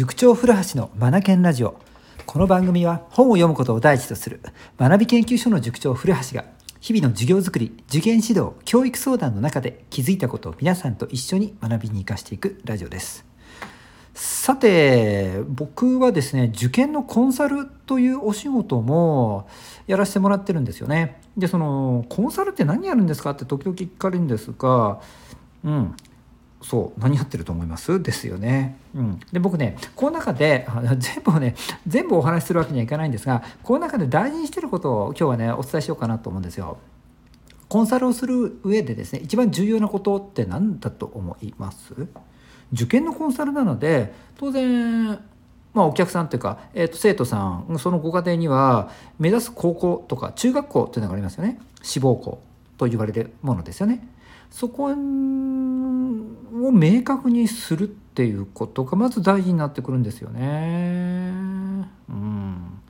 塾長古橋のマナケンラジオ。この番組は本を読むことを第一とする学び研究所の塾長古橋が日々の授業づくり受験指導教育相談の中で気づいたことを皆さんと一緒に学びに生かしていくラジオです。さて僕はですね受験のコンサルというお仕事もやらせてもらってるんですよね。でそのコンサルって何やるんですかって時々聞かれるんですがうん。そう何やってると思います？ですよね。うん、で僕ねこの中で全部をね全部お話しするわけにはいかないんですがこの中で大事にしてることを今日はねお伝えしようかなと思うんですよ。コンサルをする上でですね一番重要なことって何だと思います？受験のコンサルなので当然まあ、お客さんというか、えー、と生徒さんそのご家庭には目指す高校とか中学校というのがありますよね志望校と言われるものですよね。そこを明確にするっていうことがまず大事になってくるんですよね。うん、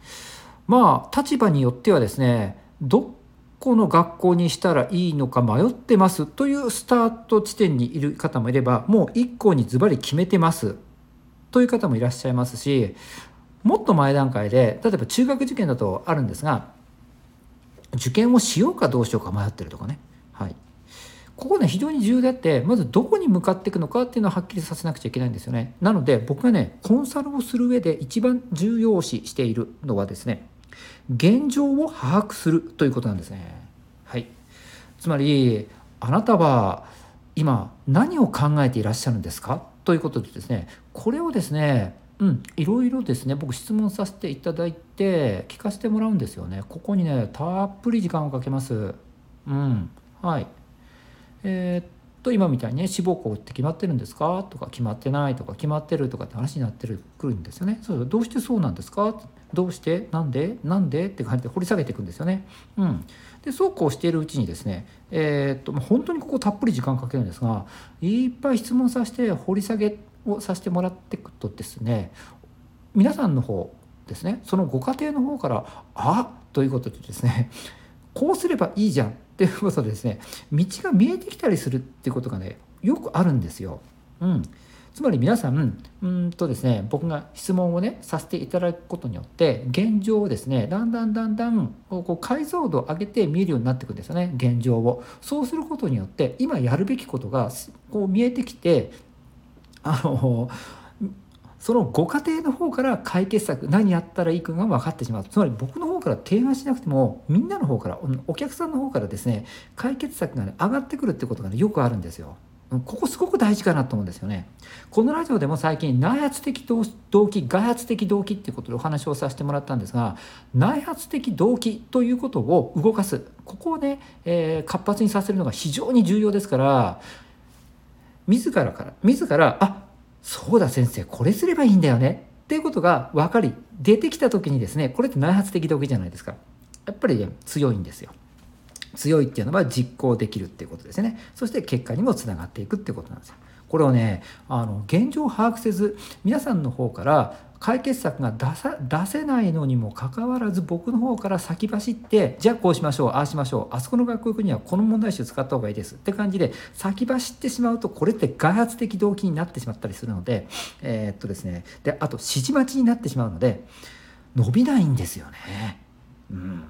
まあ立場によってはですねどこの学校にしたらいいのか迷ってますというスタート地点にいる方もいればもう1校にズバリ決めてますという方もいらっしゃいますしもっと前段階で例えば中学受験だとあるんですが受験をしようかどうしようか迷ってるとかね。はいここね非常に重要であってまずどこに向かっていくのかっていうのをはっきりさせなくちゃいけないんですよね。なので僕がねコンサルをする上で一番重要視しているのはですね現状を把握するということなんですね。はい。つまりあなたは今何を考えていらっしゃるんですか？ということでですねこれをですねうんいろいろですね僕質問させていただいて聞かせてもらうんですよね。ここにねたっぷり時間をかけます。うん。はい。えー、っと今みたいにね志望校って決まってるんですか？とか決まってない？とか決まってるとかって話になってるくるんですよね。そうどうしてそうなんですか？どうして？なんで？なんで？って感じで掘り下げていくんですよね。うん、でそうこうしているうちにですね、えー、っと本当にここたっぷり時間かけるんですがいっぱい質問させて掘り下げをさせてもらっていくとですね皆さんの方ですねそのご家庭の方から「あということでですねこうすればいいじゃんっていうことでですね道が見えてきたりするっていうことがねよくあるんですよ。うん、つまり皆さんうんとですね僕が質問をねさせていただくことによって現状をですねだんだんだんだんこう解像度を上げて見えるようになっていくんですよね現状を。そうすることによって今やるべきことがこう見えてきてあのそのご家庭の方から解決策何やったらいいかが分かってしまうつまり僕の方から提案しなくてもみんなの方からお客さんの方からですね解決策が、ね、上がってくるってことがねよくあるんですよ。ここすごく大事かなと思うんですよね。このラジオでも最近内発的動機外発的動機っていうことでお話をさせてもらったんですが内発的動機ということを動かすここをね、えー、活発にさせるのが非常に重要ですから自らから自らあそうだ先生これすればいいんだよね。っていうことが分かり出てきた時にですねこれって内発的動機じゃないですか。やっぱり、ね、強いんですよ。強いっていうのは実行できるっていうことですね。そして結果にもつながっていくっていうことなんですよ。これをねあの現状を把握せず皆さんの方から解決策が出さ出せないのにもかかわらず僕の方から先走ってじゃあこうしましょうああしましょうあそこの学校行くにはこの問題集使った方がいいですって感じで先走ってしまうとこれって外発的動機になってしまったりするのでえー、っとですねであと指示待ちになってしまうので伸びないんですよね。うん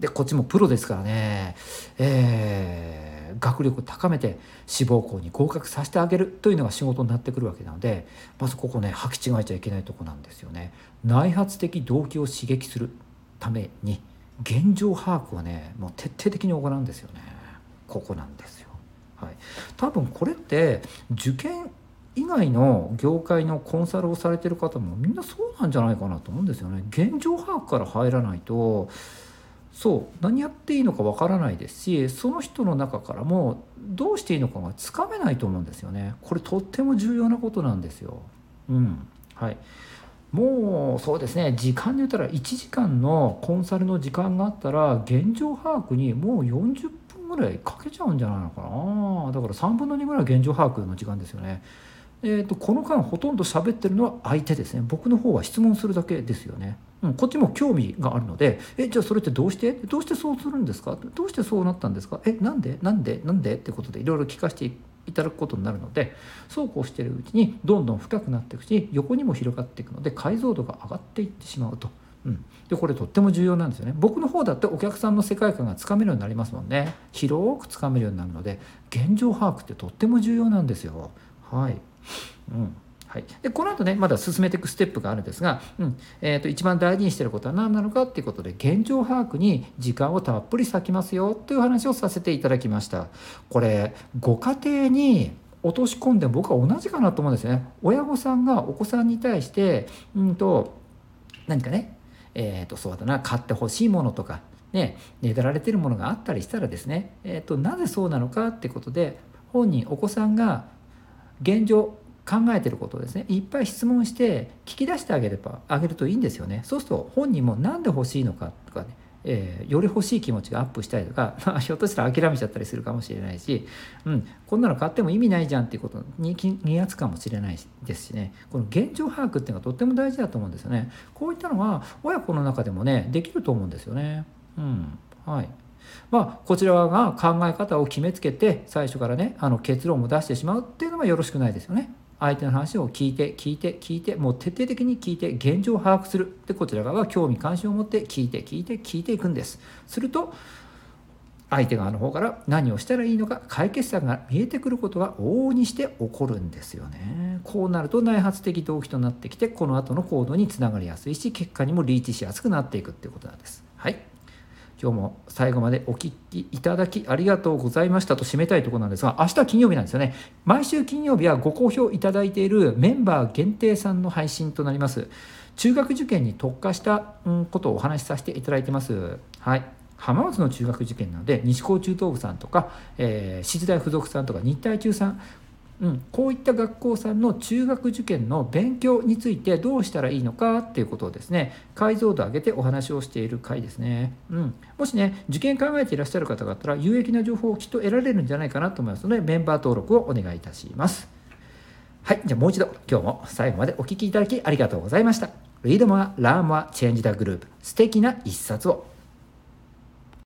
でこっちもプロですからね、えー、学力を高めて志望校に合格させてあげるというのが仕事になってくるわけなのでまずここね履き違えちゃいけないとこなんですよね。内発的動機を刺激するために現状把握はねもう徹底的に行うんですよね。ここなんですよ。はい、多分これって受験以外の業界のコンサルをされてる方もみんなそうなんじゃないかなと思うんですよね。現状把握から入らないとそう何やっていいのかわからないですしその人の中からもどうしていいのかがつかめないと思うんですよね。これとっても重要なことなんですよ。うん。はい。もうそうですね。時間で言ったら1時間のコンサルの時間があったら現状把握にもう40分ぐらいかけちゃうんじゃないのかな。だから3分の2ぐらい現状把握の時間ですよね。えーと、この間ほとんど喋ってるのは相手ですね。僕の方は質問するだけですよね、うん、こっちも興味があるのでえじゃあそれってどうして？どうしてそうするんですか？どうしてそうなったんですか？えなんで？なんで？なんで？ってことでいろいろ聞かせていただくことになるのでそうこうしているうちにどんどん深くなっていくし横にも広がっていくので解像度が上がっていってしまうと。うん、でこれとっても重要なんですよね。僕の方だってお客さんの世界観がつかめるようになりますもんね。広くつかめるようになるので現状把握ってとっても重要なんですよ。はい、うん。はい、でこの後ねまだ進めていくステップがあるんですが、うん。えーと、一番大事にしてることは何なのかっていうことで現状把握に時間をたっぷり割きますよという話をさせていただきました。これご家庭に落とし込んで僕は同じかなと思うんですね。親御さんがお子さんに対してうんと何かねえー、とそうだな買ってほしいものとかねねだられてるものがあったりしたらですね、えーとなぜそうなのかってことで本人お子さんが現状考えてることをですねいっぱい質問して聞き出してあげればあげるといいんですよね。そうすると本人も何で欲しいのかとかね、えー、より欲しい気持ちがアップしたりとか、まあ、ひょっとしたら諦めちゃったりするかもしれないし、うん、こんなの買っても意味ないじゃんっていうことに気がつくかもしれないですしね。この現状把握っていうのがとっても大事だと思うんですよね。こういったのは親子の中でもねできると思うんですよね。うんはい。まあ、こちら側が考え方を決めつけて最初からねあの結論を出してしまうっていうのはよろしくないですよね。相手の話を聞いて聞いて聞いてもう徹底的に聞いて現状を把握する。でこちら側は興味関心を持って聞いて聞いて聞いていくんです。すると相手側の方から何をしたらいいのか解決策が見えてくることが往々にして起こるんですよね。こうなると内発的動機となってきてこの後の行動につながりやすいし結果にもリーチしやすくなっていくっていうことなんです。はい。今日も最後までお聴きいただきありがとうございましたと締めたいところなんですが、明日金曜日なんですよね。毎週金曜日はご好評いただいているメンバー限定さんの配信となります。中学受験に特化したことをお話しさせていただいてます。はい。浜松の中学受験なので西高中等部さんとか、えー、静大附属さんとか日体中さんうん、こういった学校さんの中学受験の勉強についてどうしたらいいのかっていうことをですね。解像度上げてお話をしている回ですね、うん、もしね受験考えていらっしゃる方があったら有益な情報をきっと得られるんじゃないかなと思いますのでメンバー登録をお願いいたします。はい。じゃあもう一度今日も最後までお聴きいただきありがとうございました。Read more, learn more, change the group 素敵な一冊を。